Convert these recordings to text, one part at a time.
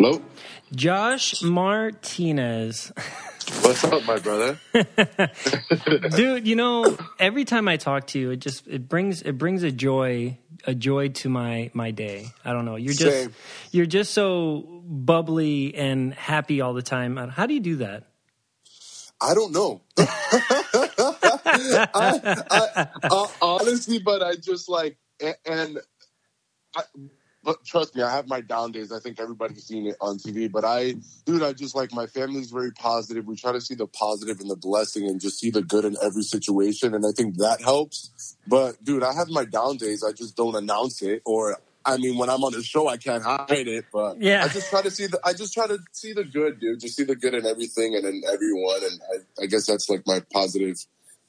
Hello? Josh Martinez. What's up, my brother? Dude, you know, every time I talk to you, it just it brings it brings a joy a joy to my my day. I don't know. You're just Same. you're just so bubbly and happy all the time. How do you do that? I don't know. I, I, uh, honestly, but I just like, and, I, but trust me, I have my down days. I think everybody's seen it on TV. But I, dude, I just like my family's very positive. We try to see the positive and the blessing, and just see the good in every situation. And I think that helps. But dude, I have my down days. I just don't announce it, or I mean, when I'm on the show, I can't hide it. But Yeah. I just try to see the. I just try to see the good, dude. Just see the good in everything and in everyone. And I, I guess that's like my positive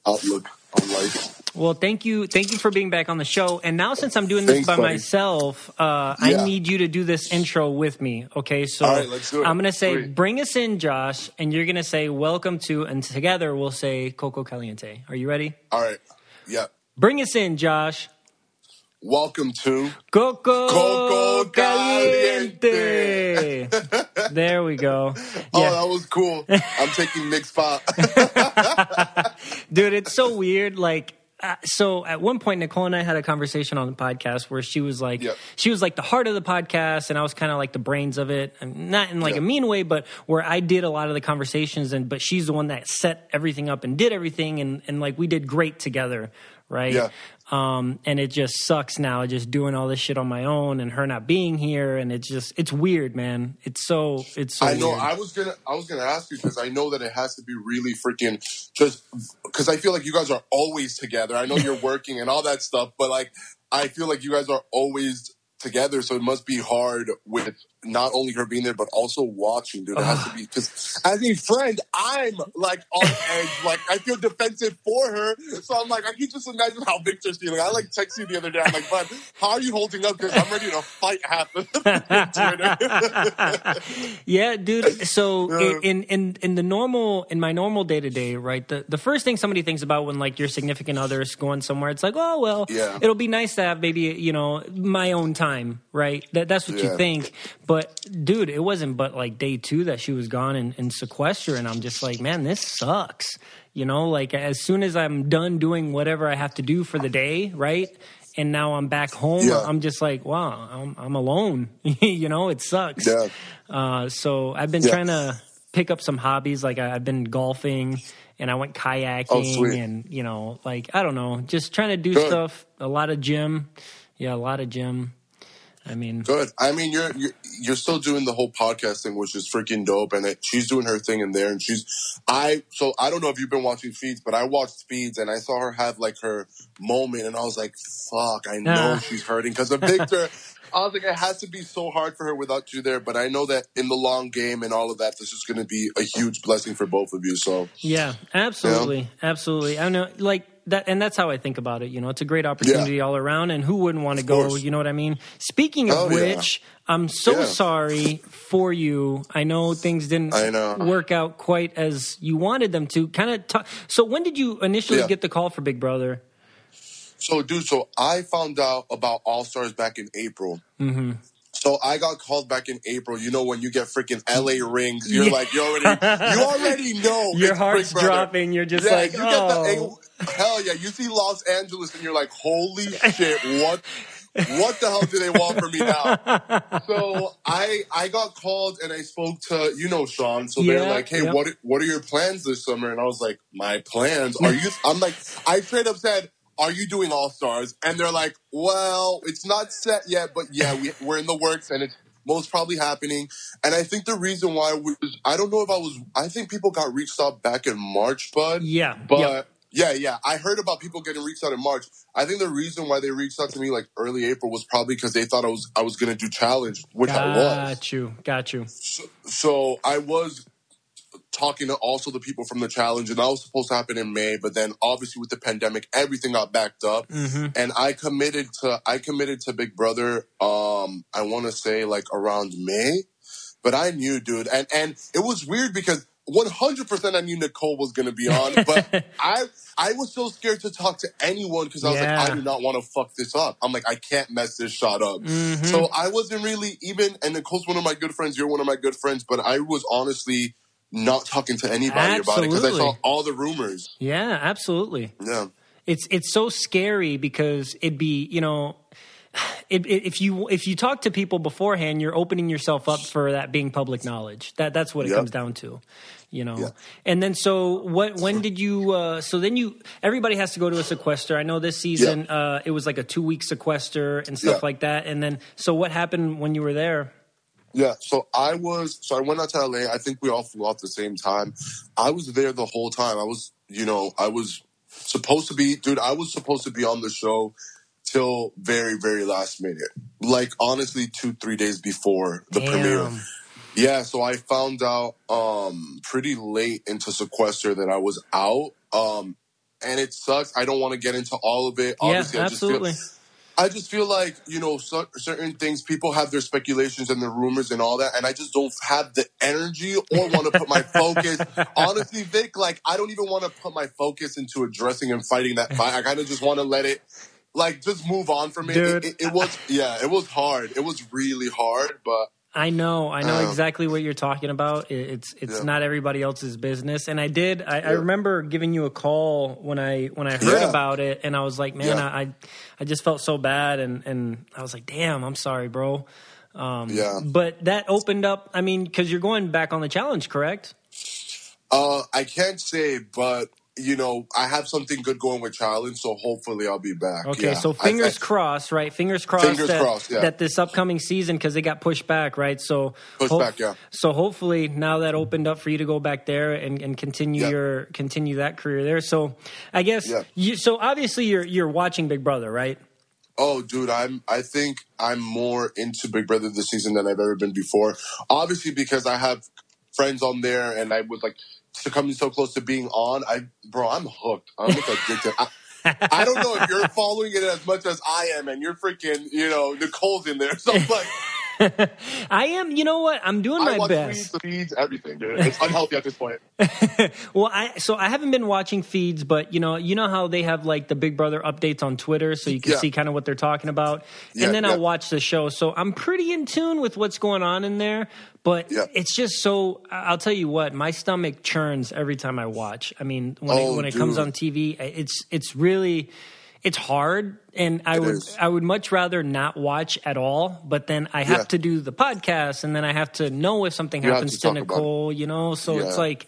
outlook on life. Well, thank you, thank you for being back on the show. And now, since I'm doing this Thanks, by buddy. myself, uh, Yeah. I need you to do this intro with me. Okay, so All right, let's do it. I'm gonna say, Sweet. "Bring us in, Josh," and you're gonna say, "Welcome to," and together we'll say, "Coco Caliente." Are you ready? All right. Yeah. Bring us in, Josh. Welcome to Coco, Coco Caliente. there we go. Oh, that was cool. I'm taking Nick's spot. dude, it's so weird. Like, uh, so at one point, Nicole and I had a conversation on the podcast where she was like, Yep. she was like the heart of the podcast, and I was kind of like the brains of it, and not in like Yeah. a mean way, but where I did a lot of the conversations, and but she's the one that set everything up and did everything, and and like we did great together, right? Yeah. Um, and it just sucks now, just doing all this shit on my own, and her not being here, and it's just it's weird, man. It's so it's so. I know. weird. I was gonna. I was gonna ask you because I know that it has to be really freaking just because I feel like you guys are always together. I know you're working and all that stuff, but like I feel like you guys are always together. So it must be hard with not only her being there but also watching. Dude, it has to be because as a friend, I'm like on edge. Like I feel defensive for her. So I'm like, I can just imagine how Victor's feeling. I like text you the other day. I'm like, bud, how are you holding up? Because I'm ready to fight half of Twitter. yeah, dude. So Yeah. in in in the normal in my normal day to day, right? The the first thing somebody thinks about when like your significant other is going somewhere, it's like, oh well, Yeah. it'll be nice to have maybe you know my own time, right? That that's what you think. But dude, it wasn't but like day two that she was gone and, in sequester, and I'm just like, man, this sucks. You know, like as soon as I'm done doing whatever I have to do for the day, right? And now I'm back home. Yeah. I'm just like, wow, I'm, I'm alone. you know, it sucks. Yeah. Uh, so I've been Yeah. trying to pick up some hobbies. Like I, I've been golfing and I went kayaking Oh, and you know, like I don't know, just trying to do Good. stuff. A lot of gym. Yeah, a lot of gym. I mean, Good. I mean, you're you're you're still doing the whole podcast thing, which is freaking dope, and it, she's doing her thing in there, and she's I. So I don't know if you've been watching feeds, but I watched feeds, and I saw her have like her moment, and I was like, "Fuck, I know Ah. she's hurting because of Victor." I was like, it has to be so hard for her without you there, but I know that in the long game and all of that, this is going to be a huge blessing for both of you. So yeah, absolutely, absolutely. I know, like that, and that's how I think about it. You know, it's a great opportunity all around, and who wouldn't want to go? course. You know what I mean? Speaking of Oh, yeah. which, I'm so Yeah. sorry for you. I know things didn't I know. work out quite as you wanted them to. Kind of. T- so when did you initially Yeah. get the call for Big Brother? So, dude, so I found out about All Stars back in April. Mm-hmm. So I got called back in April. You know when you get freaking LA rings, you're Yeah. like you already you already know Your heart's dropping. You're just yeah, like, you oh. get the oh. hell yeah. You see Los Angeles and you're like, holy shit, what what the hell do they want from me now? So I I got called and I spoke to you know Sean. So they're like, hey, yeah. what what are your plans this summer? And I was like, my plans? Are you? I'm like, I straight up said. Are you doing All Stars? And they're like, well, it's not set yet, but yeah, we, we're in the works and it's most probably happening. And I think the reason why was, I don't know if I was, I think people got reached out back in March, bud. Yeah, But yep. yeah, yeah. I heard about people getting reached out in March. I think the reason why they reached out to me like early April was probably because they thought I was I was gonna do challenge, which I was. Got you. Got you. So, so I was talking to also the people from the challenge, and that was supposed to happen in May. But then obviously with the pandemic, everything got backed up, Mm-hmm. and I committed to I committed to Big Brother. Um, I want to say like around May, but I knew, dude, and and it was weird because. 100% I knew Nicole was going to be on, but I I was so scared to talk to anyone because I was Yeah. like, I do not want to fuck this up. I'm like, I can't mess this shot up. Mm-hmm. So I wasn't really even, and Nicole's one of my good friends. You're one of my good friends, but I was honestly not talking to anybody about it because I saw all the rumors. Yeah, absolutely. Yeah, It's it's so scary because it'd be you know. It, it, if you if you talk to people beforehand, you're opening yourself up for that being public knowledge. That that's what it Yep. comes down to, you know. And then so what? When did you? Uh, so then you everybody has to go to a sequester. I know this season uh, it was like a two week sequester and stuff like that. And then so what happened when you were there? Yeah. So I was, so I went out to LA. I think we all flew out the same time. I was there the whole time. I was, you know, I was supposed to be, dude. I was supposed to be on the show till very, very last minute. Like honestly, two, three days before the premiere. Yeah, so I found out um pretty late into sequester that I was out. Um and it sucks. I don't want to get into all of it. Obviously, yeah, I just feel absolutely. I just feel like, you know, cer- certain things people have their speculations and their rumors and all that and I just don't have the energy or want to put my focus. Honestly, Vic, like I don't even want to put my focus into addressing and fighting that fight. I kind of just want to let it like just move on from it. Dude. It, it. it was yeah, it was hard. It was really hard, but I know, I know Um, exactly what you're talking about. It's it's Yeah. not everybody else's business, and I did. I, I remember giving you a call when I when I heard Yeah. about it, and I was like, man, Yeah. I I just felt so bad, and and I was like, damn, I'm sorry, bro. Um, Yeah. But that opened up. I mean, because you're going back on the challenge, correct? Uh, I can't say, but you know, I have something good going with challenge, so hopefully I'll be back. Okay, Yeah. so fingers I- crossed, right? Fingers crossed, Fingers that, crossed, yeah. that this upcoming season because they got pushed back, right? So Pushed back, yeah. So hopefully now that opened up for you to go back there and, and continue Yeah. your continue that career there. So I guess Yeah. you. So obviously you're you're watching Big Brother, right? Oh, dude, I'm. I think I'm more into Big Brother this season than I've ever been before. Obviously, because I have friends on there, and I was like succumbing so close to being on. I, bro, I'm hooked. I'm addicted. I, I don't know if you're following it as much as I am, and you're freaking, you know, Nicole's in there. So I'm like, I am. You know what? I'm doing I my best. feeds, feeds, everything, dude. It's unhealthy at this point. Well, I so I haven't been watching feeds, but you know, you know how they have like the Big Brother updates on Twitter, so you can Yeah. see kind of what they're talking about, Yeah, and then yeah. I'll watch the show. So I'm pretty in tune with what's going on in there, but it's just so. I'll tell you what, my stomach churns every time I watch. I mean, when it, Oh, when it comes on TV, it's it's really. It's hard, and I It would is. I would much rather not watch at all. But then I have Yeah. to do the podcast, and then I have to know if something You happens to to, talk about it. Nicole. You know, so it's like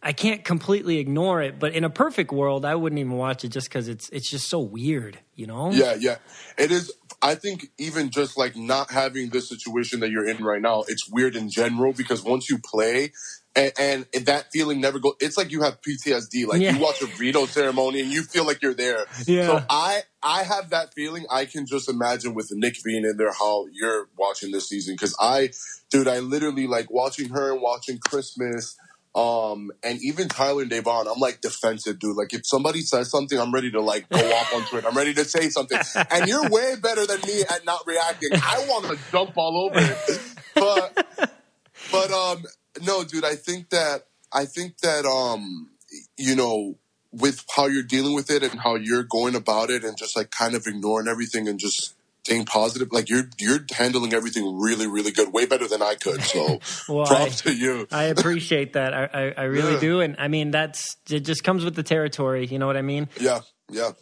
I can't completely ignore it, but in a perfect world, I wouldn't even watch it just because it's it's just so weird, you know? Yeah, yeah. It is. I think even just like not having this situation that you're in right now, it's weird in general because once you play. And, and that feeling never goes. It's like you have PTSD. Like Yeah. you watch a veto ceremony and you feel like you're there. Yeah. So I I have that feeling. I can just imagine with Nick being in there how you're watching this season. Because I, dude, I literally like watching her and watching Christmas. Um, and even Tyler and Da'Vonne, I'm like defensive, dude. Like if somebody says something, I'm ready to like go off on Twitter. I'm ready to say something. And you're way better than me at not reacting. I want to jump all over it. But but um no, dude, I think that I think that um you know with how you're dealing with it and how you're going about it and just like kind of ignoring everything and just staying positive. Like you're you're handling everything really, really good, way better than I could. So Well, props I- to you. I appreciate that. I, I, I really Yeah. do. And I mean, that's, it just comes with the territory. You know what I mean? yeah, yeah.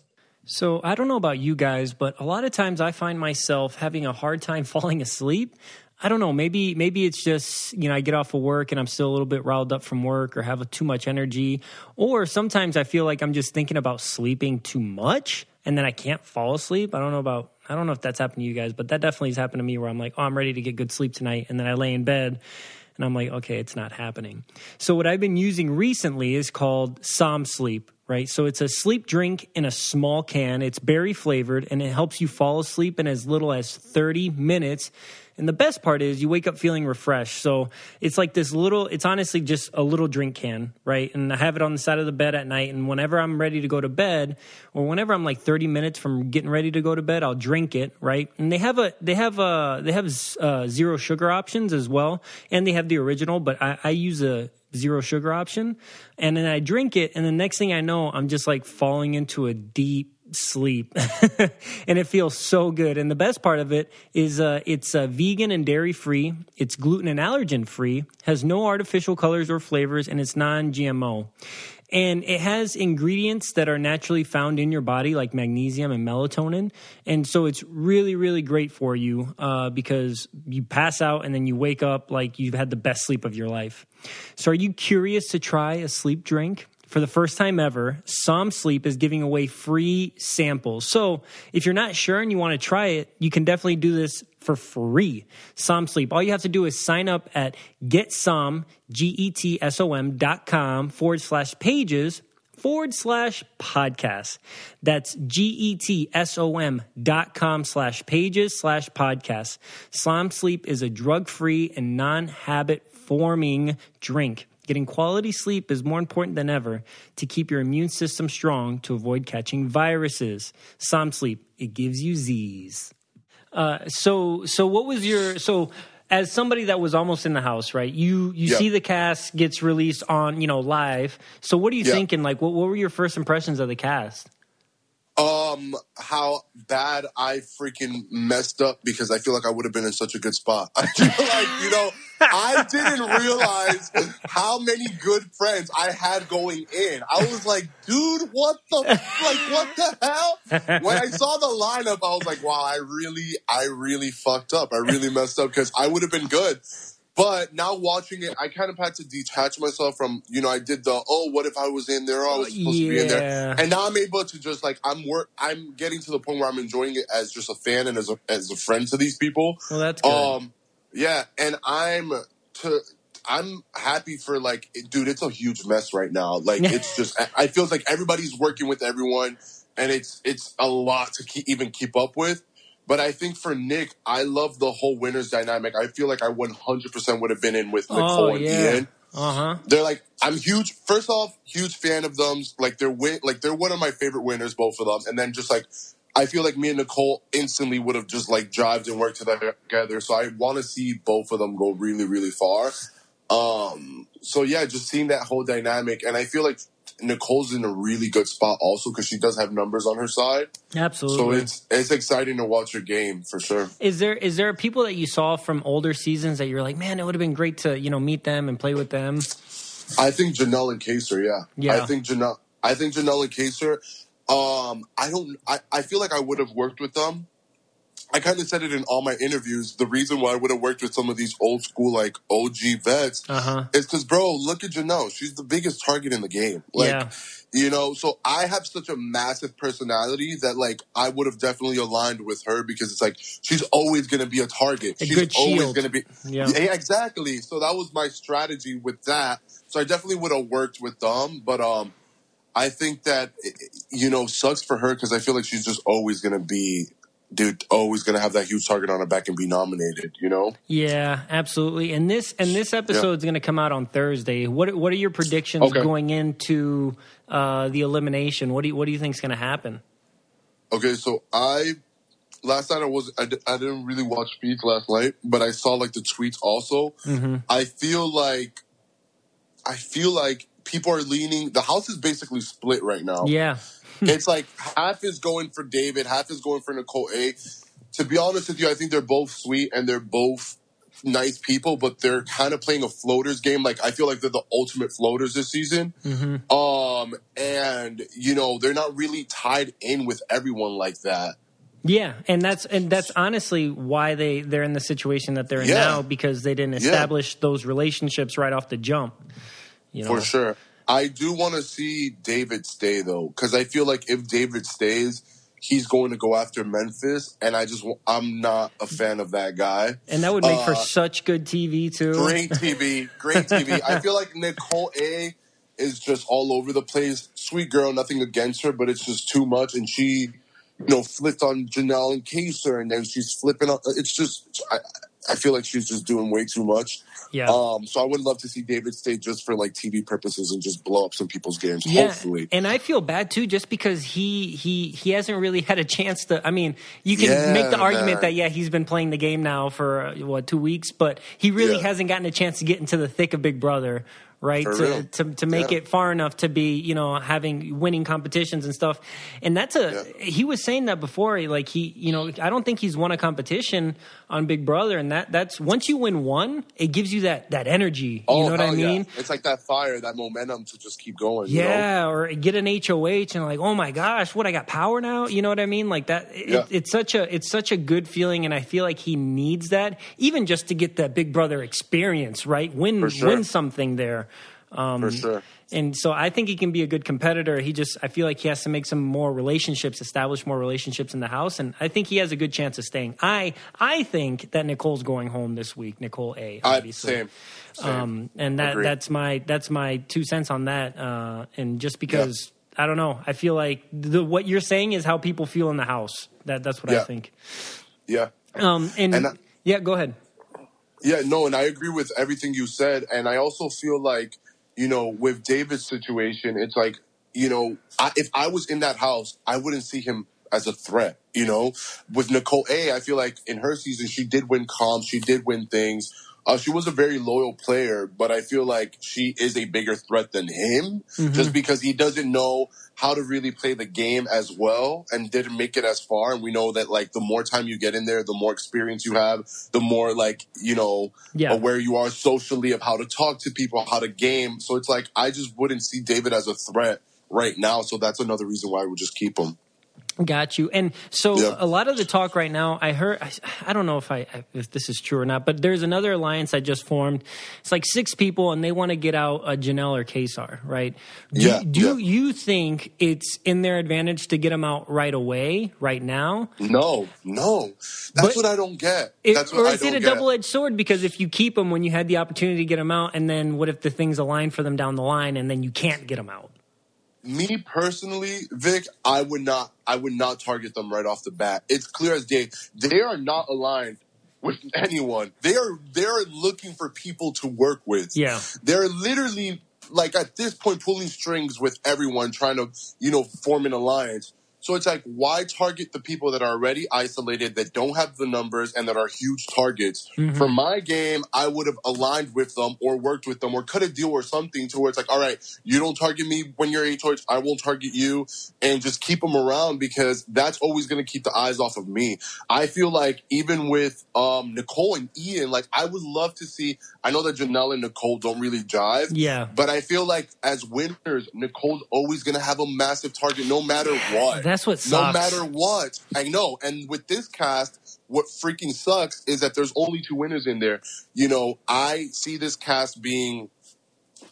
So I don't know about you guys, but a lot of times I find myself having a hard time falling asleep. I don't know. Maybe maybe it's just you know I get off of work and I'm still a little bit riled up from work or have too much energy, or sometimes I feel like I'm just thinking about sleeping too much and then I can't fall asleep. I don't know about I don't know if that's happened to you guys, but that definitely has happened to me where I'm like, oh, I'm ready to get good sleep tonight, and then I lay in bed and I'm like, okay, it's not happening. So what I've been using recently is called Som Sleep, right? So it's a sleep drink in a small can. It's berry flavored and it helps you fall asleep in as little as 30 minutes. And the best part is you wake up feeling refreshed. So it's like this little, it's honestly just a little drink can, right? And I have it on the side of the bed at night. And whenever I'm ready to go to bed, or whenever I'm like 30 minutes from getting ready to go to bed, I'll drink it, right? And they have a, they have a, they have uh, zero sugar options as well. And they have the original, but I, I use a, zero sugar option and then I drink it and the next thing I know I'm just like falling into a deep sleep. And it feels so good. And the best part of it is uh, it's uh, vegan and dairy free it's gluten and allergen free has no artificial colors or flavors and it's non-gmo and it has ingredients that are naturally found in your body like magnesium and melatonin. And so it's really really great for you uh, because you pass out and then you wake up like you've had the best sleep of your life. So are you curious to try a sleep drink for the first time ever, Som Sleep is giving away free samples. So if you're not sure and you want to try it, you can definitely do this for free. Som Sleep. All you have to do is sign up at getsom, G-E-T-S-O-M dot com forward slash pages forward slash podcast. That's G-E-T-S-O-M dot com slash pages slash podcast. Som Sleep is a drug-free and non-habit forming drink. Getting quality sleep is more important than ever to keep your immune system strong to avoid catching viruses. Som Sleep, it gives you Z's. Uh, so, so what was your so? As somebody that was almost in the house, right? You you Yeah. see the cast gets released on you know live. So what are you Yeah. thinking? Like, what what were your first impressions of the cast? Um, how bad I freaking messed up because I feel like I would have been in such a good spot. I feel like, you know, I didn't realize how many good friends I had going in. I was like, dude, what the, like, what the hell? When I saw the lineup, I was like, wow, I really, I really fucked up. I really messed up because I would have been good. But now watching it, I kind of had to detach myself from, you know, I did the, oh, what if I was in there? Oh, I was supposed to be in there. And now I'm able to just like, I'm work, I'm getting to the point where I'm enjoying it as just a fan and as a, as a friend to these people. Well, that's good. Um, yeah, and I'm to I'm happy for like, it- dude. It's a huge mess right now. Like, it's just I, I feel like everybody's working with everyone, and it's it's a lot to keep, even keep up with. But I think for Nick, I love the whole winners dynamic. I feel like I 100% would have been in with Nicole oh and yeah. Ian. Uh huh. They're like, I'm huge. First off, huge fan of them. Like they're win, like they're one of my favorite winners, both of them. And then just like, I feel like me and Nicole instantly would have just like jived and worked together. So I want to see both of them go really, really far. Um, so yeah, just seeing that whole dynamic, and I feel like Nicole's in a really good spot also because she does have numbers on her side. Absolutely. So it's it's exciting to watch her game for sure. Is there is there people that you saw from older seasons that you're like, man, it would have been great to you know meet them and play with them? I think Janelle and Kaysar, yeah. Yeah. I think Janelle I think Janelle and Kaysar, um, I don't I, I feel like I would have worked with them. I kind of said it in all my interviews. The reason why I would have worked with some of these old school like OG vets Uh huh. is because, bro, look at Janelle. She's the biggest target in the game. Like, Yeah. you know, so I have such a massive personality that like I would have definitely aligned with her because it's like she's always going to be a target. A she's always going to be. Yeah. Yeah, exactly. So that was my strategy with that. So I definitely would have worked with them, but um, I think that you know sucks for her because I feel like she's just always going to be. Dude, always gonna have that huge target on her back and be nominated, you know? Yeah, absolutely. And this and this episode is going to come out on Thursday. What what are your predictions Okay. going into uh, the elimination? What do you, what do you think is going to happen? Okay, so I last night I was I, didn't really watch feeds last night, but I saw like the tweets also. Mm-hmm. I feel like I feel like people are leaning. The house is basically split right now. Yeah, it's like half is going for David, half is going for Nicole A. to be honest with you, I think they're both sweet and they're both nice people, but they're kind of playing a floaters game. Like I feel like they're the ultimate floaters this season. Mm-hmm. Um, and you know they're not really tied in with everyone like that. Yeah, and that's and that's honestly why they they're in the situation that they're in Yeah. now because they didn't Yeah. establish those relationships right off the jump. You know, For sure. I do want to see David stay though, because I feel like if David stays, he's going to go after Memphis, and I just I'm not a fan of that guy. and that would make for Uh, such good TV too. Great TV, great TV. I feel like Nicole A is just all over the place. Sweet girl, nothing against her, but it's just too much, and she, you know, flipped on Janelle and Kaysar, and then she's flipping on. It's just I, I feel like she's just doing way too much. Yeah. Um, so I would love to see David stay just for like TV purposes and just blow up some people's games. Yeah, Hopefully. and I feel bad too, just because he he he hasn't really had a chance to. I mean, you can Yeah, make the argument man. that yeah, he's been playing the game now for uh, what two weeks, but he really Yeah. hasn't gotten a chance to get into the thick of Big Brother, right? For To, real. to to make Yeah. it far enough to be you know having winning competitions and stuff, and that's a he was saying that before, like he you know I don't think he's won a competition on Big Brother, and that that's once you win one, it gives you that that energy. You oh, know what I Oh, hell yeah. mean? It's like that fire, that momentum to just keep going. you know? Yeah, or get an HOH and like, oh my gosh, what I got power now? You know what I mean? Like that. It, Yeah. It's such a it's such a good feeling, and I feel like he needs that, even just to get that Big Brother experience, right? Win sure. win something there. Um, For sure. And so I think he can be a good competitor. He just I feel like he has to make some more relationships, establish more relationships in the house, and I think he has a good chance of staying. I I think that Nicole's going home this week. Nicole A. Obviously. same. same. Um, and that Agreed. that's my that's my two cents on that. Uh, and just because I don't know, I feel like the what you're saying is how people feel in the house. That that's what I think. yeah. Um, and, And I- yeah, go ahead. Yeah, no, and I agree with everything you said. And I also feel like, you know, with David's situation, it's like, you know, I, if I was in that house, I wouldn't see him as a threat. You know, with Nicole A, I feel like in her season, she did win comps, she did win things. Uh, she was a very loyal player, but I feel like she is a bigger threat than him just because he doesn't know how to really play the game as well and didn't make it as far. And we know that like the more time you get in there, the more experience you have, the more like, you know, Yeah. aware you are socially of how to talk to people, how to game. So it's like, I just wouldn't see David as a threat right now. So that's another reason why I would just keep him. Got you. And so Yeah. a lot of the talk right now, I heard, I, I don't know if I, if this is true or not, but there's another alliance I just formed. It's like six people and they want to get out a Janelle or Kaysar, right? Do, Yeah, do yeah. you think it's in their advantage to get them out right away, right now? No, no. That's But- what I don't get. It- That's what or I is it a double edged sword? Because if you keep them when you had the opportunity to get them out, and then what if the things align for them down the line, and then you can't get them out? Me personally, Vic, I would not I would not target them right off the bat. It's clear as day. They are not aligned with anyone. They are they're looking for people to work with. Yeah. They're literally like at this point pulling strings with everyone trying to, you know, form an alliance. So it's like, why target the people that are already isolated, that don't have the numbers, and that are huge targets? For my game, I would have aligned with them or worked with them or cut a deal or something to where it's like, all right, you don't target me when you're a torch, I won't target you, and just keep them around because that's always going to keep the eyes off of me. I feel like even with um, Nicole and Ian, like I would love to see. I know that Janelle and Nicole don't really jive, Yeah. but I feel like as winners, Nicole's always going to have a massive target no matter what. That's what No matter what. I know. And with this cast, what freaking sucks is that there's only two winners in there. You know, I see this cast being,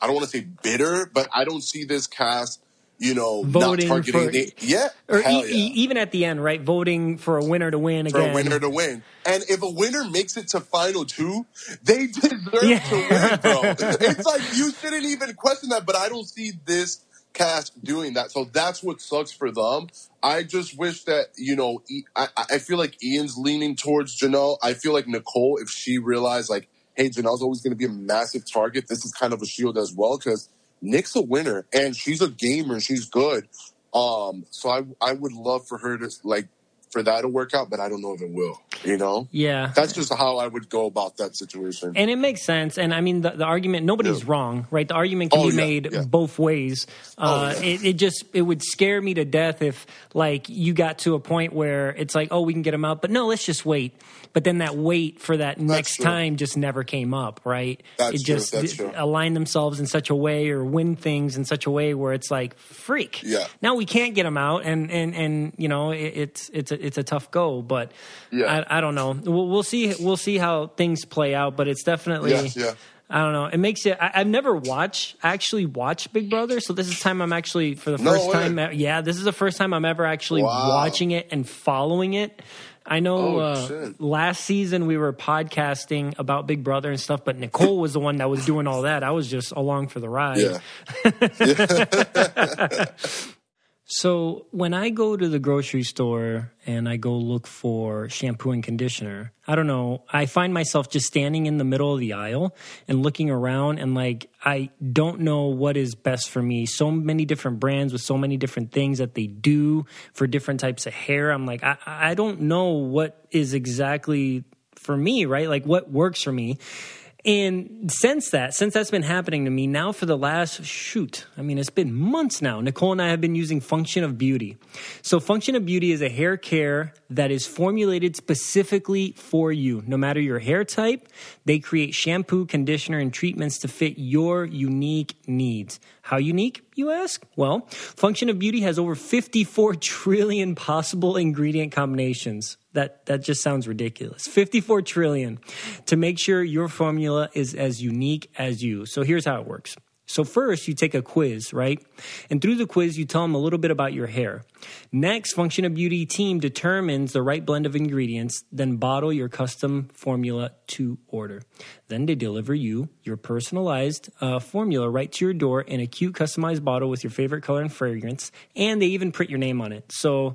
I don't want to say bitter, but I don't see this cast, you know, Voting not targeting. for- the, yeah. Or e- yeah. e- even at the end, right? Voting for a winner to win for again. For a winner to win. And if a winner makes it to final two, they deserve Yeah. to win, bro. it's like you shouldn't even question that, but I don't see this cast doing that. So that's what sucks for them. I just wish that, you know, I feel like Ian's leaning towards Janelle. I feel like Nicole, if she realized, like, hey, Janelle's always going to be a massive target, this is kind of a shield as well, because Nick's a winner and she's a gamer. She's good. Um, so I, I would love for her to, like, for that to work out, but I don't know if it will. You know, Yeah. that's just how I would go about that situation. And it makes sense. And I mean, the, the argument, nobody's Yeah. wrong, right? The argument can Oh, be yeah, made yeah. both ways. Uh, yeah. it, it just, it would scare me to death if, like, you got to a point where it's like, oh, we can get him out, but no, let's just wait. But then that wait for that next true. time just never came up, right? That's it true, just that's true. align themselves in such a way or win things in such a way where it's like, freak. Yeah. Now we can't get him out. And, and, and, you know, it, it's, it's a, it's a tough go, but Yeah. I, I don't know. We'll, we'll see, we'll see how things play out, but it's definitely, Yeah, yeah. I don't know. It makes it. I, I've never watched actually watched Big Brother, so this is time I'm actually for the No first way. time. Yeah, this is the first time I'm ever actually Wow. watching it and following it. I know Oh, uh, last season we were podcasting about Big Brother and stuff, but Nicole was the one that was doing all that. I was just along for the ride. Yeah. So when I go to the grocery store and I go look for shampoo and conditioner, I don't know, I find myself just standing in the middle of the aisle and looking around and like I don't know what is best for me. So many different brands with so many different things that they do for different types of hair. I'm like I I don't know what is exactly for me, right? Like what works for me. And since that, since that's been happening to me now for the last shoot, I mean, it's been months now. Nicole and I have been using Function of Beauty. So, Function of Beauty is a hair care that is formulated specifically for you. No matter your hair type, they create shampoo, conditioner, and treatments to fit your unique needs. How unique, you ask? Well, Function of Beauty has over 54 trillion possible ingredient combinations. That that just sounds ridiculous. 54 trillion to make sure your formula is as unique as you. So here's how it works. So first you take a quiz, right? And through the quiz you tell them a little bit about your hair. Next, Function of Beauty team determines the right blend of ingredients, then bottle your custom formula to order. Then they deliver you your personalized uh, formula right to your door in a cute customized bottle with your favorite color and fragrance, and they even print your name on it. So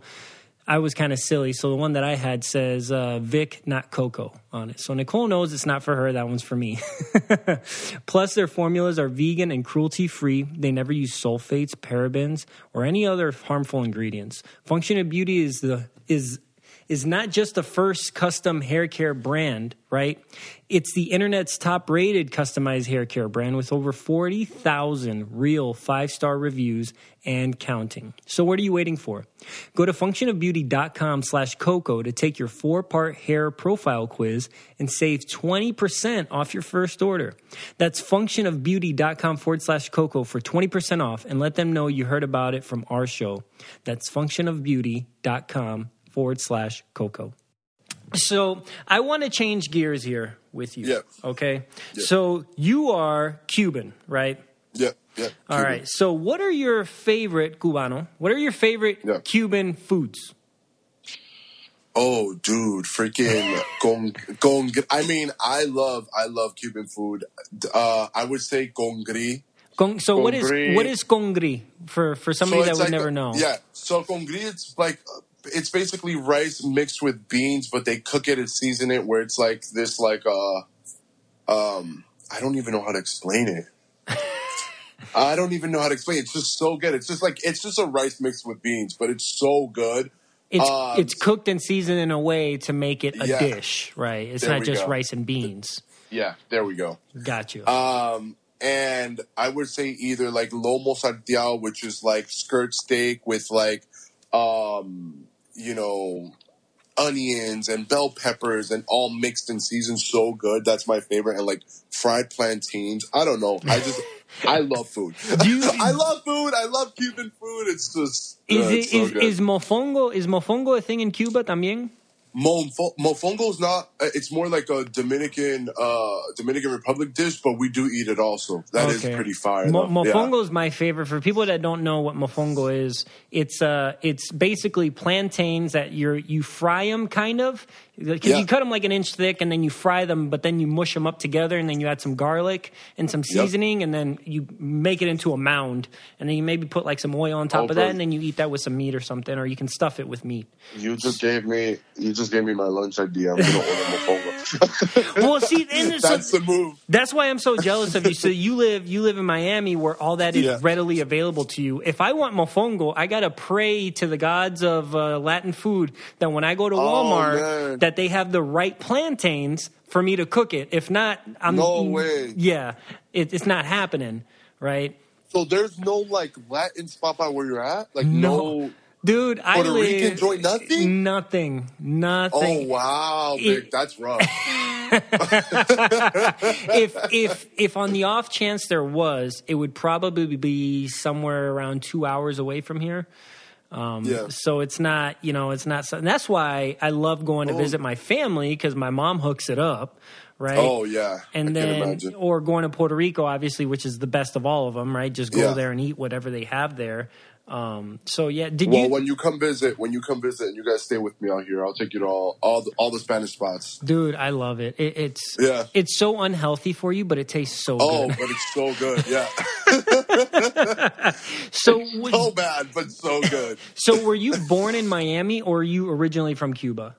I was kind of silly. So the one that I had says uh, Vic, not Coco on it. So Nicole knows it's not for her. That one's for me. Plus, their formulas are vegan and cruelty free. They never use sulfates, parabens, or any other harmful ingredients. Function of Beauty is the is is not just the first custom hair care brand, right? It's the internet's top rated customized hair care brand with over 40,000 real five star reviews and counting. So what are you waiting for? Go to functionofbeauty.com slash Coco to take your four part hair profile quiz and save 20% off your first order. That's functionofbeauty.com forward slash Coco for 20% off and let them know you heard about it from our show. That's functionofbeauty.com forward slash Coco. So I want to change gears here with you. Yeah. Okay. So you are Cuban, right? Yeah, yeah. All right. So what are your favorite Cubano? What are your favorite Yeah. Cuban foods? Oh, dude, freaking con, con. I mean, I love, I love Cuban food. Uh, I would say congri. Con, so what is Congri. what is congri for for somebody that would like never a- know? Yeah, so congri, it's like it's basically rice mixed with beans, but they cook it and season it where it's like this, like uh, um, I don't even know how to explain it. I don't even know how to explain. it. It's just so good. It's just like it's just a rice mixed with beans, but it's so good. It's Um, it's cooked and seasoned in a way to make it a Yeah. dish, right? It's not just go. rice and beans. Yeah, there we go. Got you. Um, and I would say either like lomo salteado, which is like skirt steak with like, um, you know, onions and bell peppers and all mixed and seasoned so good. That's my favorite. And like fried plantains. I don't know. I just, I love food. you- I love food. I love Cuban food. It's just, is uh, it it's so is, is mofongo is mofongo a thing in Cuba también? Monfo- Mofongo's not. uh, It's more like a Dominican, uh, Dominican Republic dish, but we do eat it also. That is Okay. pretty fire. Mo- though. Yeah. mofongo is my favorite. For people that don't know what mofongo is, it's uh, it's basically plantains that you're you fry them kind of because Yeah. you cut them like an inch thick and then you fry them, but then you mush them up together and then you add some garlic and some seasoning and then you make it into a mound and then you maybe put like some oil on top Oh, of that and then you eat that with some meat or something or you can stuff it with meat. You just gave me you just just gave me my lunch idea. I'm gonna order mofongo. Well, see, and so- That's the move. That's why I'm so jealous of you. So you live you live in Miami where all that is Yeah. readily available to you. If I want mofongo, I gotta pray to the gods of uh, Latin food that when I go to Walmart Oh, that they have the right plantains for me to cook it. If not, I'm No way. Yeah, it, it's not happening, right? So there's no like Latin spot by where you're at? Like no, Dude, I Puerto Rican joint, nothing? nothing, Nothing. Oh wow, It- Vic, that's rough. if if if on the off chance there was, it would probably be somewhere around two hours away from here. Um, Yeah. So it's not, you know, it's not. And that's why I love going to Oh. visit my family because my mom hooks it up, right? Oh yeah, And I then, or going to Puerto Rico, obviously, which is the best of all of them, right? Just go Yeah. there and eat whatever they have there. Um, so yeah, did Well, you, when you come visit, when you come visit, and you guys stay with me out here, I'll take you to all all the, all the Spanish spots. dude? I love it. it. It's Yeah. it's so unhealthy for you, but it tastes so good. Oh, good. but it's so good. Yeah, So, was- so bad, but so good. so were you born in Miami or are you originally from Cuba?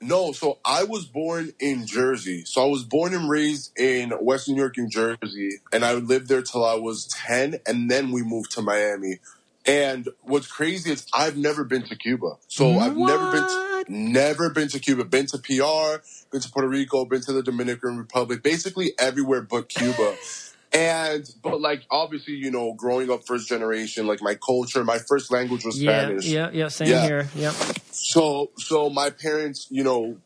No, so I was born in Jersey. So I was born and raised in Western New York, New Jersey, and I lived there till I was 10, and then we moved to Miami. And what's crazy is I've never been to Cuba. So I've never been to, never been to Cuba. Been to PR, been to Puerto Rico, been to the Dominican Republic, basically everywhere but Cuba. And but like obviously, you know, growing up first generation, like my culture, my first language was Yeah, Spanish. yeah, yeah. Same Yeah. here. Yep. So, so my parents, you know,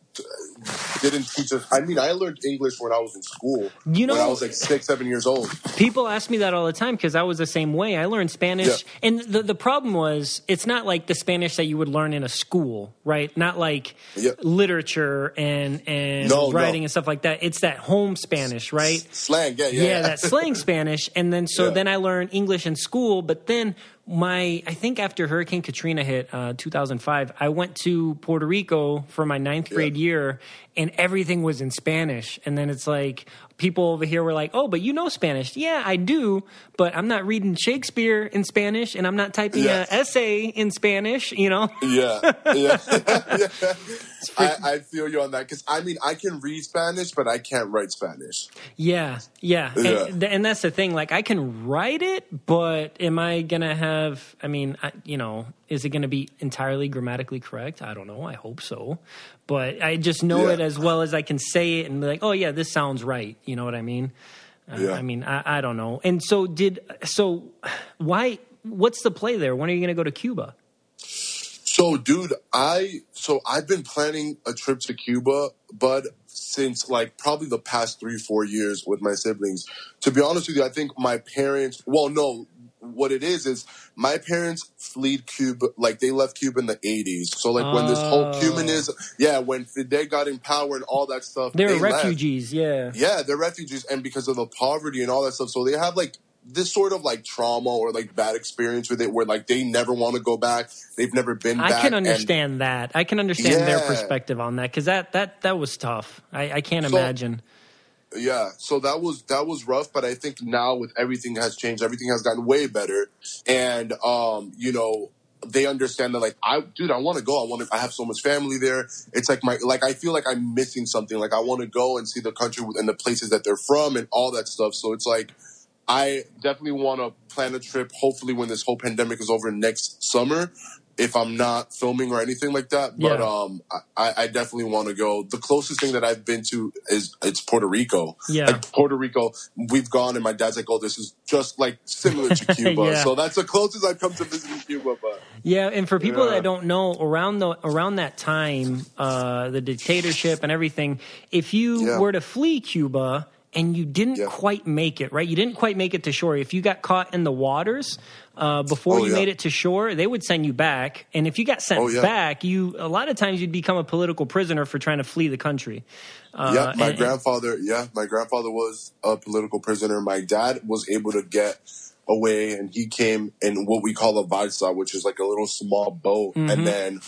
didn't teach us. I mean, I learned English when I was in school. You when I was like six, seven years old. People ask me that all the time because I was the same way. I learned Spanish, Yeah. and the the problem was it's not like the Spanish that you would learn in a school, right? Not like Yeah. literature and and No, no. writing and stuff like that. It's that home Spanish, right? Slang, yeah, yeah, yeah, that slang Spanish. And then so then I learned English in school, but then my I think after Hurricane Katrina hit uh, 2005, I went to Puerto Rico for my ninth grade year, and everything was in Spanish. And then it's like people over here were like, "Oh, but you know Spanish? Yeah, I do, but I'm not reading Shakespeare in Spanish, and I'm not typing an essay in Spanish." You know? yeah, yeah. yeah. I, I feel you on that because I mean, I can read Spanish, but I can't write Spanish. Yeah, yeah, Yeah. And, and that's the thing. Like, I can write it, but am I gonna have? I mean, I, you know, is it gonna be entirely grammatically correct? I don't know. I hope so, but I just know Yeah. it as well as I can say it and be like, oh yeah, this sounds right. You know what I mean? Uh, I mean, I, I don't know. And so did so. Why? What's the play there? When are you gonna go to Cuba? So, dude, I so I've been planning a trip to Cuba, but since like probably the past three, four years with my siblings. To be honest with you, I think my parents. Well, no, what it is is my parents fled Cuba, like they left Cuba in the '80s. So, like when this whole Oh. Cubanism, yeah, when Fidel got in power and all that stuff, They're they left. refugees. Yeah. Yeah, they're refugees, and because of the poverty and all that stuff, so they have like this sort of like trauma or like bad experience with it, where like they never want to go back. They've never been back. I can and- understand that. I can understand their Yeah. perspective on that because that that that was tough. I, I can't So- imagine. Yeah, so that was that was rough, but I think now with everything has changed, everything has gotten way better, and um, you know, they understand that like I, dude, I want to go. I want to. I have so much family there. It's like my like I feel like I'm missing something. Like I want to go and see the country and the places that they're from and all that stuff. So it's like I definitely want to plan a trip. Hopefully, when this whole pandemic is over next summer. If I'm not filming or anything like that, but Yeah. um, I, I definitely want to go. The closest thing that I've been to is it's Puerto Rico. Yeah. Like Puerto Rico, we've gone, and my dad's like, "Oh, this is just like similar to Cuba." Yeah. So that's the closest I've come to visiting Cuba. But Yeah, and for people Yeah. that don't know, around the around that time, uh, the dictatorship and everything, if you were to flee Cuba and you didn't quite make it, right? You didn't quite make it to shore. If you got caught in the waters uh, before Oh, you yeah. made it to shore, they would send you back. And if you got sent Oh, yeah. back, you a lot of times you'd become a political prisoner for trying to flee the country. Uh, yeah, my and- grandfather. Yeah, my grandfather was a political prisoner. My dad was able to get away, and he came in what we call a balsa, which is like a little small boat, Mm-hmm. and then.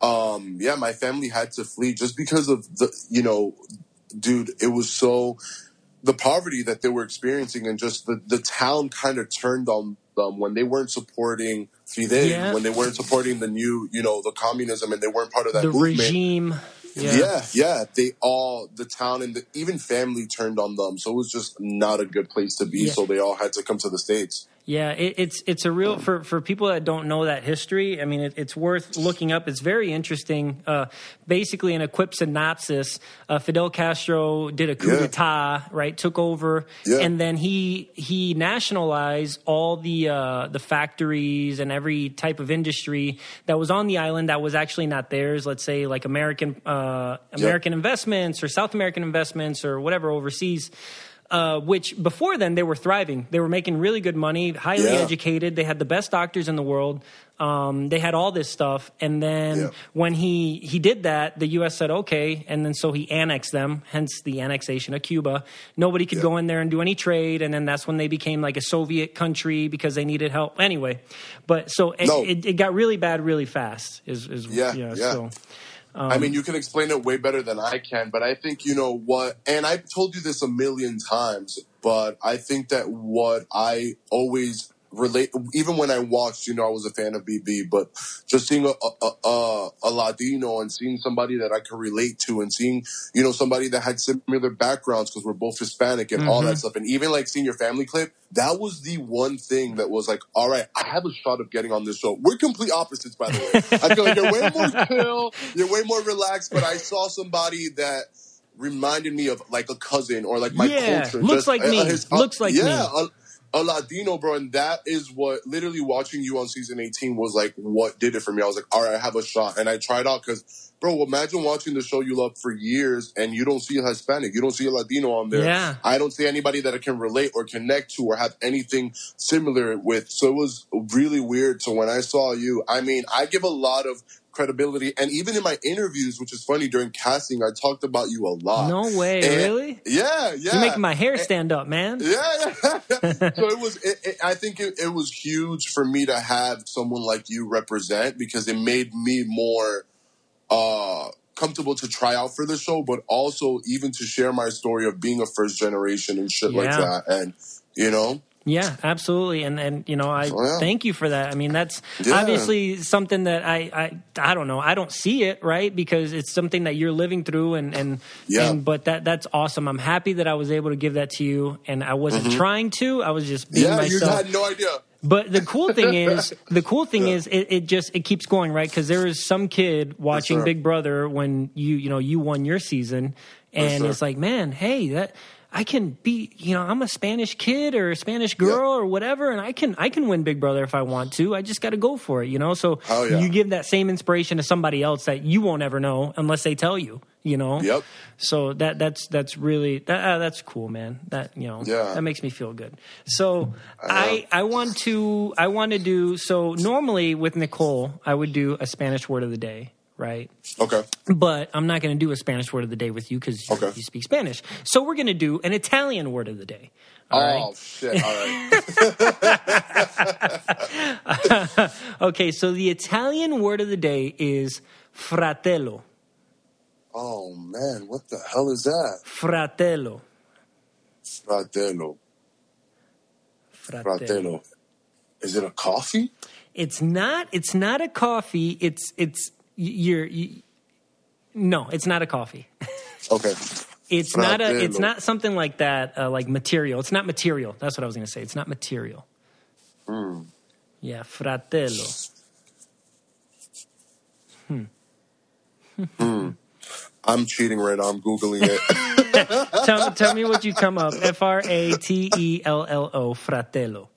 Um, yeah, my family had to flee just because of the, you know, dude, it was so, the poverty that they were experiencing and just the, the town kind of turned on them when they weren't supporting Fidel Yeah. when they weren't supporting the new, you know, the communism and they weren't part of that the movement. regime. Yeah. Yeah. yeah, They all, the town and the, even family turned on them. So it was just not a good place to be. Yeah. So they all had to come to the States. Yeah, it, it's it's a real for for people that don't know that history. I mean, it, it's worth looking up. It's very interesting. Uh, basically, in a quick synopsis, uh, Fidel Castro did a coup Yeah. d'état, right? Took over, Yeah. and then he he nationalized all the uh, the factories and every type of industry that was on the island that was actually not theirs. Let's say like American uh, American investments or South American investments or whatever overseas. Uh, which before then they were thriving. They were making really good money, highly Yeah. educated. They had the best doctors in the world. Um, they had all this stuff, and then Yeah. when he he did that, the U.S. said okay, and then so he annexed them. Hence the annexation of Cuba. Nobody could Yeah. go in there and do any trade, and then that's when they became like a Soviet country because they needed help. Anyway, but so it, No. it, it got really bad really fast. Is is Yeah, yeah. So I Um, mean, you can explain it way better than I can, but I think you know what, and I've told you this a million times, but I think that what I always relate, even when I watched, you know, I was a fan of BB, but just seeing a, a, a, a Latino and seeing somebody that I could relate to and seeing, you know, somebody that had similar backgrounds because we're both Hispanic and all that mm-hmm. stuff. And even like seeing your family clip, that was the one thing that was like, all right, I have a shot of getting on this show. We're complete opposites, by the way. I feel like you're way more chill, you're way more relaxed, but I saw somebody that reminded me of like a cousin or like my Yeah, culture. looks like me. Uh, looks like yeah, me. A, a Latino, bro. And that is what literally watching you on season 18 was like what did it for me. I was like, all right, I have a shot. And I tried out because, bro, imagine watching the show you love for years and you don't see a Hispanic, you don't see a Latino on there. Yeah. I don't see anybody that I can relate or connect to or have anything similar with. So it was really weird. So when I saw you, I mean, I give a lot of credibility. And even in my interviews, which is funny during casting, I talked about you a lot. no way, And- really. Yeah, yeah. You're making my hair stand up, man. Yeah, yeah. so it was. It, it, I think it, it was huge for me to have someone like you represent because it made me more uh, comfortable to try out for the show, but also even to share my story of being a first generation and shit like that. And you know, Yeah, absolutely, and and you know I yeah. thank you for that. I mean that's Yeah. obviously something that I, I I don't know I don't see it right because it's something that you're living through and and Yeah. and but that that's awesome. I'm happy that I was able to give that to you, and I wasn't trying to. I was just being Mm-hmm. yeah, you myself. had no idea. But the cool thing is, the cool thing is, it, it just it keeps going right because there is some kid watching. Big Brother when you you know you won your season, and sir. it's like, man, hey, that I can be, you know, I'm a Spanish kid or a Spanish girl or whatever, and I can I can win Big Brother if I want to. I just got to go for it, you know. So Oh, yeah. you give that same inspiration to somebody else that you won't ever know unless they tell you, you know. Yep. So that that's that's really that uh, that's cool, man. That you know Yeah. that makes me feel good. So I I want to I want to do so normally with Nicole I would do a Spanish word of the day, right? Okay. But I'm not going to do a Spanish word of the day with you because Okay. you speak Spanish. So we're going to do an Italian word of the day. All oh, right. oh shit! All right. Okay, so the Italian word of the day is fratello. oh man, what the hell is that? Fratello. Fratello. Fratello. Fratello. Is it a coffee? It's not. It's not a coffee. It's it's you're. You, no, it's not a coffee. Okay. It's not a. It's not something like that. Uh, like material. It's not material. That's what I was going to say. It's not material. Hmm. Yeah, fratello. Hmm. mm. I'm cheating right now. I'm googling it. tell, tell me what you come up. F R A T E L L O. Fratello.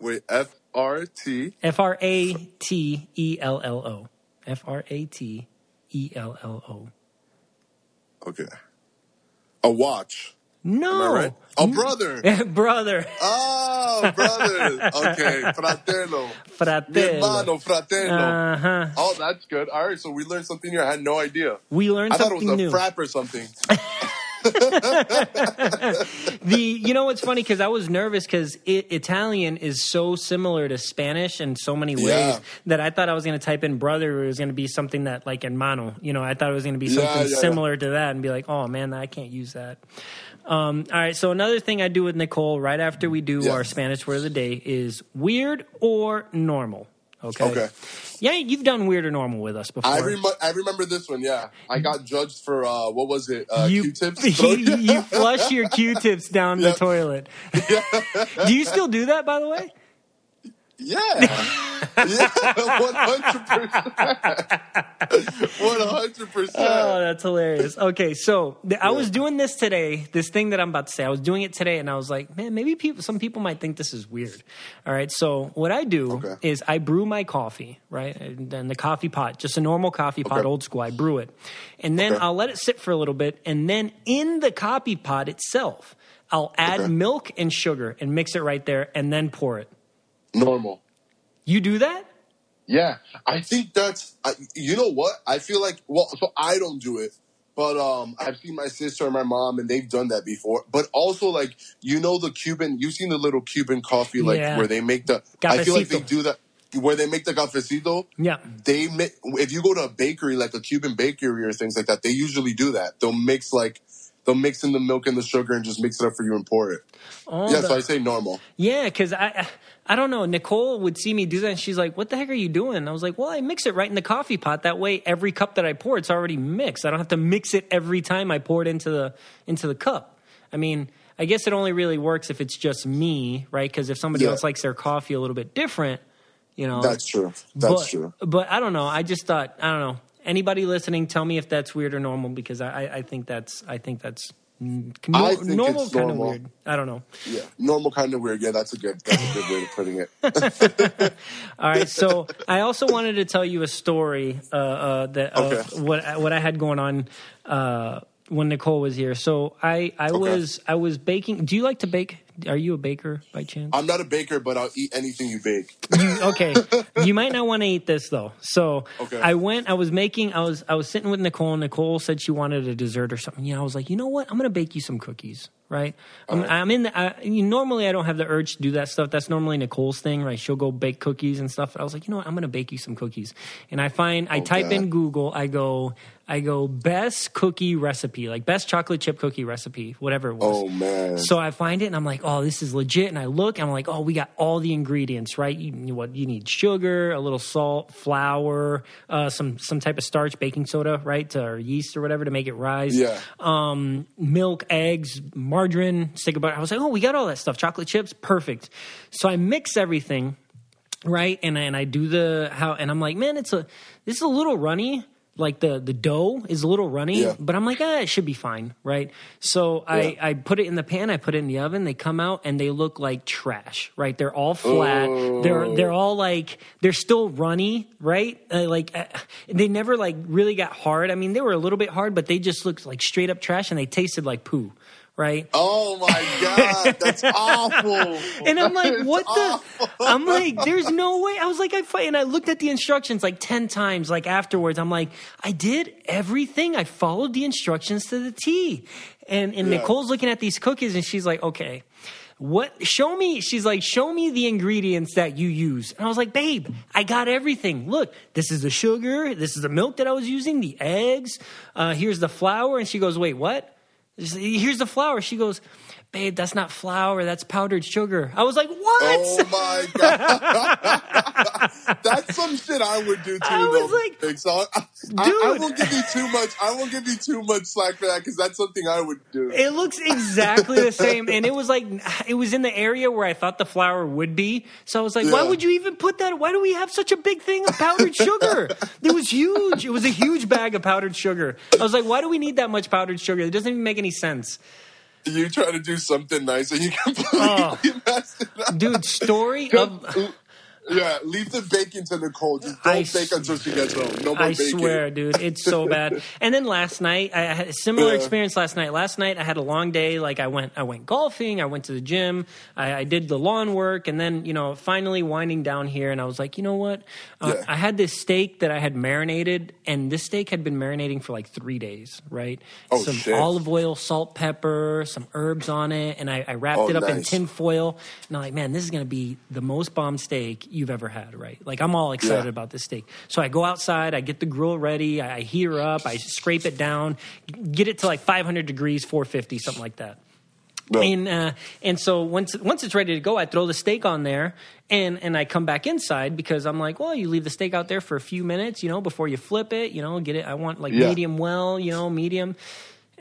Wait, F R T. F R A T E L L O. F R A T E L L O. Okay. A watch. No, I right? A brother. brother. Oh, brother. Okay. Fratello. Mi Fratello. hermano, fratello. Uh huh. Oh, that's good. All right, so we learned something here. I had no idea. We learned something. I thought it was a new. frap or something. The you know what's funny because I was nervous because Italian is so similar to Spanish in so many ways Yeah. that I thought I was going to type in brother. It was going to be something that like hermano. You know, I thought it was going to be something yeah, yeah. similar to that and be like, oh man, I can't use that. Um, all right. So another thing I do with Nicole right after we do our Spanish word of the day is weird or normal. Okay. Okay. Yeah, you've done weird or normal with us before. I, rem- I remember this one. Yeah, I got judged for uh, what was it? Uh, you, Q-tips. you, you flush your Q-tips down the Yep. toilet. do you still do that, by the way? Yeah, yeah, one hundred percent, one hundred Oh, percent. That's hilarious. Okay, so th- I was doing this today. This thing that I'm about to say, I was doing it today, and I was like, man, maybe people, some people might think this is weird. All right, so what I do Okay. is I brew my coffee, right, and then the coffee pot, just a normal coffee pot, Okay. old school. I brew it, and then Okay. I'll let it sit for a little bit, and then in the coffee pot itself, I'll add milk and sugar and mix it right there, and then pour it. Normal. You do that? Yeah, I think that's. I, you know what? I feel like. Well, so I don't do it, but um, I've seen my sister and my mom, and they've done that before. But also, like you know, the Cuban. You've seen the little Cuban coffee, like Yeah. where they make the. I feel like they do that where they make the cafecito. Yeah. They make. If you go to a bakery, like a Cuban bakery or things like that, they usually do that. They'll mix like. They'll mix in the milk and the sugar and just mix it up for you and pour it. Oh, yeah, the- so I say normal. Yeah, because I, I don't know. Nicole would see me do that, and she's like, "What the heck are you doing?" And I was like, "Well, I mix it right in the coffee pot. That way, every cup that I pour, it's already mixed. I don't have to mix it every time I pour it into the into the cup. I mean, I guess it only really works if it's just me, right? Because if somebody Yeah. else likes their coffee a little bit different, you know, That's true. That's but, true. But I don't know. I just thought I don't know. Anybody listening, tell me if that's weird or normal because I, I, think that's I think that's I think normal kind of weird. I don't know. Yeah, normal kind of weird. Yeah, that's a good. That's a good way of putting it. All right, so I also wanted to tell you a story uh, uh, that Okay. what what I had going on uh, when Nicole was here. So I I was I was baking. Do you like to bake? Are you a baker by chance? I'm not a baker, but I'll eat anything you bake. okay, you might not want to eat this though. So Okay. I went. I was making. I was I was sitting with Nicole. and Nicole said she wanted a dessert or something. You know, I was like, you know what? I'm gonna bake you some cookies. Right. I'm, I'm in the. I, you, normally, I don't have the urge to do that stuff. That's normally Nicole's thing, right? She'll go bake cookies and stuff. I was like, you know what? I'm gonna bake you some cookies. And I find I oh, type Okay. in Google. I go. I go best cookie recipe, like best chocolate chip cookie recipe, whatever it was. Oh man. So I find it and I'm like, oh, this is legit. And I look, and I'm like, oh, we got all the ingredients, right? You, you- what you need: sugar, a little salt, flour, uh, some some type of starch, baking soda, right, or yeast or whatever to make it rise. Yeah. Um, milk, eggs, margarine, stick of butter. I was like, oh, we got all that stuff. Chocolate chips, perfect. So I mix everything right and and I do the how and I'm like man it's a this is a little runny like the the dough is a little runny Yeah. but I'm like ah, it should be fine right? So I Yeah. I put it in the pan I put it in the oven they come out and they look like trash right? They're all flat. They're they're all like they're still runny right? Uh, like uh, they never like really got hard. I mean they were a little bit hard but they just looked like straight up trash and they tasted like poo right oh my god, that's awful. and I'm like, what awful. the? I'm like, there's no way. I was like, I fight. And I looked at the instructions like 10 times, like afterwards. I'm like, I did everything. I followed the instructions to the T. And, and Yeah. Nicole's looking at these cookies and she's like, okay. What show me she's like show me the ingredients that you use and i was like babe i got everything look this is the sugar this is the milk that i was using the eggs uh, here's the flour and she goes wait what here's the flour. she goes babe that's not flour that's powdered sugar i was like what Oh my god, that's some shit I would do too. I was though, like, Big. so I, I, I dude. won't give you too much. I won't give you too much slack for that because that's something I would do. It looks exactly the same, and it was like it was in the area where I thought the flour would be. So I was like, "Why would you even put that? Why do we have such a big thing of powdered sugar? it was huge. It was a huge bag of powdered sugar. I was like, "Why do we need that much powdered sugar? It doesn't even make any sense." You try to do something nice and you oh. completely Oh. it up. Dude, story of Yeah, leave the bacon to Nicole. Just don't I bake s- until she gets home. No more I baking. swear, dude, it's so bad. And then last night, I had a similar Yeah. experience. Last night, last night I had a long day. Like I went, I went golfing. I went to the gym. I, I did the lawn work, and then you know, finally winding down here. And I was like, you know what? Uh, Yeah. I had this steak that I had marinated, and this steak had been marinating for like three days. Right? Oh, some shit. olive oil, salt, pepper, some herbs on it, and I, I wrapped Oh, it up in nice. tin foil. And I'm like, man, this is gonna be the most bomb steak you've ever had. Right? Like I'm all excited Yeah. about this steak. So I go outside, I get the grill ready, I, I heat her up, I scrape it down, get it to like 500 degrees, 450, something like that. No. And uh, and so once once it's ready to go, I throw the steak on there, and and I come back inside because I'm like, well, you leave the steak out there for a few minutes, you know, before you flip it, you know, get it. I want like Yeah. medium well, you know, medium.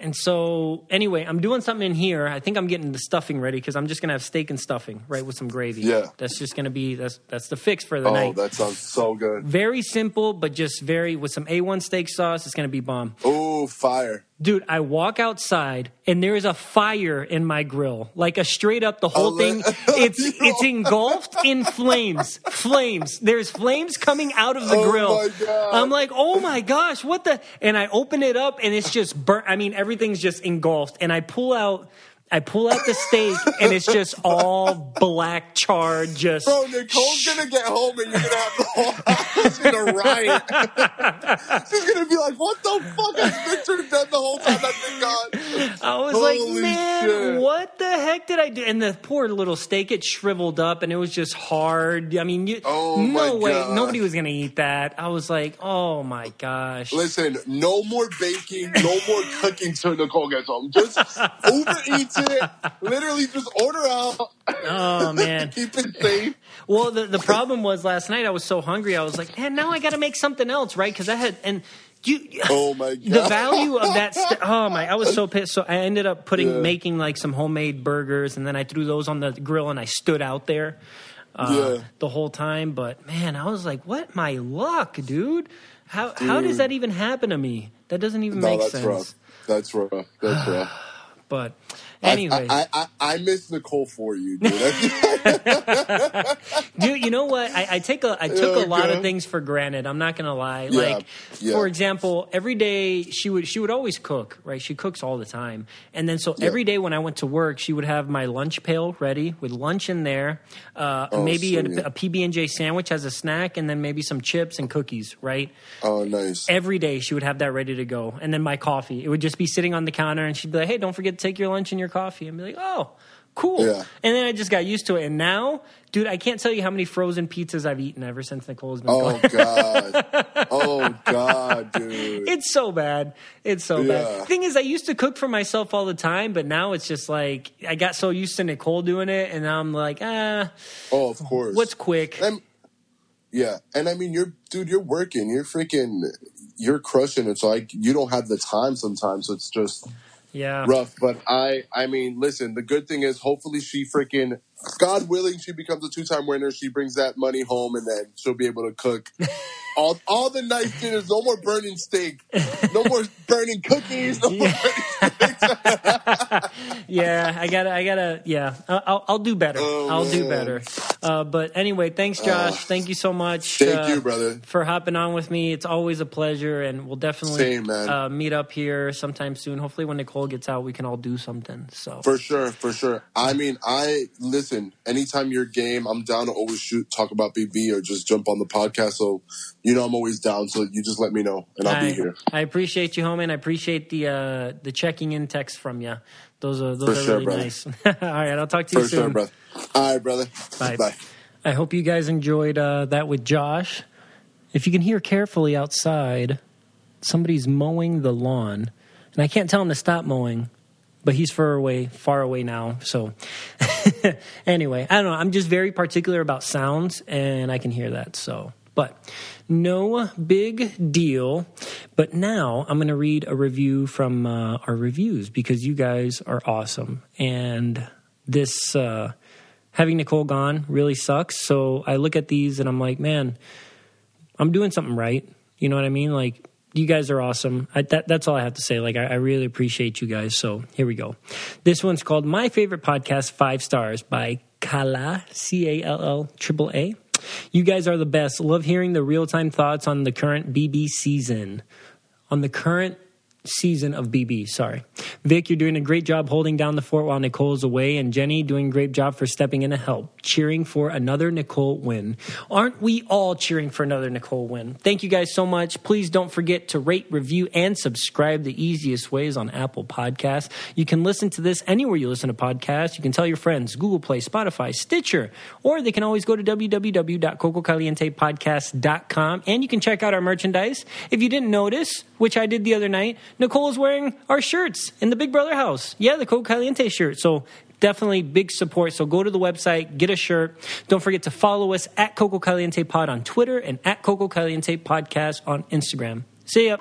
And so anyway, I'm doing something in here. I think I'm getting the stuffing ready because I'm just gonna have steak and stuffing, right, with some gravy. Yeah. that's just gonna be that's that's the fix for the Oh, night. Oh, that sounds so good. Very simple, but just very with some A1 steak sauce. It's gonna be bomb. Oh, fire. Dude, I walk outside and there is a fire in my grill. Like a straight up the whole Oh, thing. It's it's engulfed in flames. Flames. There's flames coming out of the Oh, grill. my God. I'm like, "Oh my gosh, what the?" And I open it up and it's just burnt. I mean, everything's just engulfed. And I pull out I pull out the steak and it's just all black charred just Bro, Nicole's gonna get home and you're gonna have the whole house in a riot. She's gonna be like, "What the fuck has Victor done the whole time I've been gone?" I was Holy like, man, shit. what the heck did I do? And the poor little steak, it shriveled up and it was just hard. I mean, you, Oh, no way. God. Nobody was going to eat that. I was like, oh my gosh. Listen, no more baking, no more cooking till Nicole gets home. Just overeat it. Literally, just order out. Oh, man. Keep it safe. Well, the, the problem was last night I was so hungry. I was like, man, now I got to make something else, right? Because I had, and you, Oh my the value of that st- oh my i was so pissed so i ended up putting Yeah. making like some homemade burgers and then i threw those on the grill and i stood out there uh, Yeah. the whole time but man i was like what my luck dude how how does that even happen to me that doesn't even No, make that's sense rough. That's rough. That's rough. but anyways I, I, I, I miss Nicole for you, dude. Dude, you know what? I, I take a I took a lot of things for granted. I'm not gonna lie. Yeah, Like, yeah. for example, every day she would she would always cook. Right? She cooks all the time. And then so every day when I went to work, she would have my lunch pail ready with lunch in there, uh, Oh, maybe a, a PB and J sandwich as a snack, and then maybe some chips and cookies. Right? oh, nice. Every day she would have that ready to go, and then my coffee. It would just be sitting on the counter, and she'd be like, "Hey, don't forget to take your lunch and your coffee." And be like, "Oh." Cool. Yeah. And then I just got used to it. And now, dude, I can't tell you how many frozen pizzas I've eaten ever since Nicole's been gone. Oh god. Oh god, dude. It's so bad. It's so Yeah. bad. Thing is, I used to cook for myself all the time, but now it's just like I got so used to Nicole doing it, and now I'm like, ah, Oh, of course. what's quick? I'm, yeah, and I mean, you're, dude, you're working. You're freaking, you're crushing it. So like, you don't have the time sometimes. So it's just Yeah. rough. But I, I mean, listen. The good thing is, hopefully, she freaking, God willing, she becomes a two-time winner. She brings that money home, and then she'll be able to cook. All, all the nice dinners. No more burning steak. No more burning cookies. No more burning yeah, I gotta, I gotta, yeah, I'll, I'll, do better. Oh, I'll do better. Uh, but anyway, thanks, Josh. Thank you so much. Thank uh, you, brother. for hopping on with me. It's always a pleasure, and we'll definitely Same, man. Uh, meet up here sometime soon. Hopefully, when Nicole gets out, we can all do something. So For sure, for sure. I mean, I listen. Anytime you're game, I'm down to always shoot, talk about BB, or just jump on the podcast. So, you know, I'm always down. So you just let me know, and I'll I, be here. I appreciate you, homie, and I appreciate the uh, the checking in text from you. Those are those For are sure, really brother. nice. all right, I'll talk to you For soon. sure, brother. All right, brother. Bye. Bye. I hope you guys enjoyed uh, that with Josh. If you can hear carefully outside, somebody's mowing the lawn, and I can't tell him to stop mowing, but he's far away, far away now. So, anyway, I don't know. I'm just very particular about sounds, and I can hear that. So, but no big deal. But now I'm going to read a review from uh, our reviews because you guys are awesome, and this. Uh, having Nicole gone really sucks. So I look at these and I'm like, man, I'm doing something right. You know what I mean? Like, you guys are awesome. I, that, that's all I have to say. Like, I, I really appreciate you guys. So here we go. This one's called My Favorite Podcast, Five Stars by Kala, C A L L triple A. You guys are the best. Love hearing the real time thoughts on the current BB season. On the current season of BB. Sorry. Vic, you're doing a great job holding down the fort while Nicole's away, and Jenny doing a great job for stepping in to help, cheering for another Nicole win. Aren't we all cheering for another Nicole win? Thank you guys so much. Please don't forget to rate, review, and subscribe. The easiest ways on Apple Podcasts. You can listen to this anywhere you listen to podcasts. You can tell your friends, Google Play, Spotify, Stitcher, or they can always go to www.cococalientepodcast.com and you can check out our merchandise. If you didn't notice, which I did the other night, Nicole is wearing our shirts in the Big Brother house. Yeah, the Coco Caliente shirt. So definitely big support. So go to the website, get a shirt. Don't forget to follow us at Coco Caliente Pod on Twitter and at Coco Caliente Podcast on Instagram. See ya.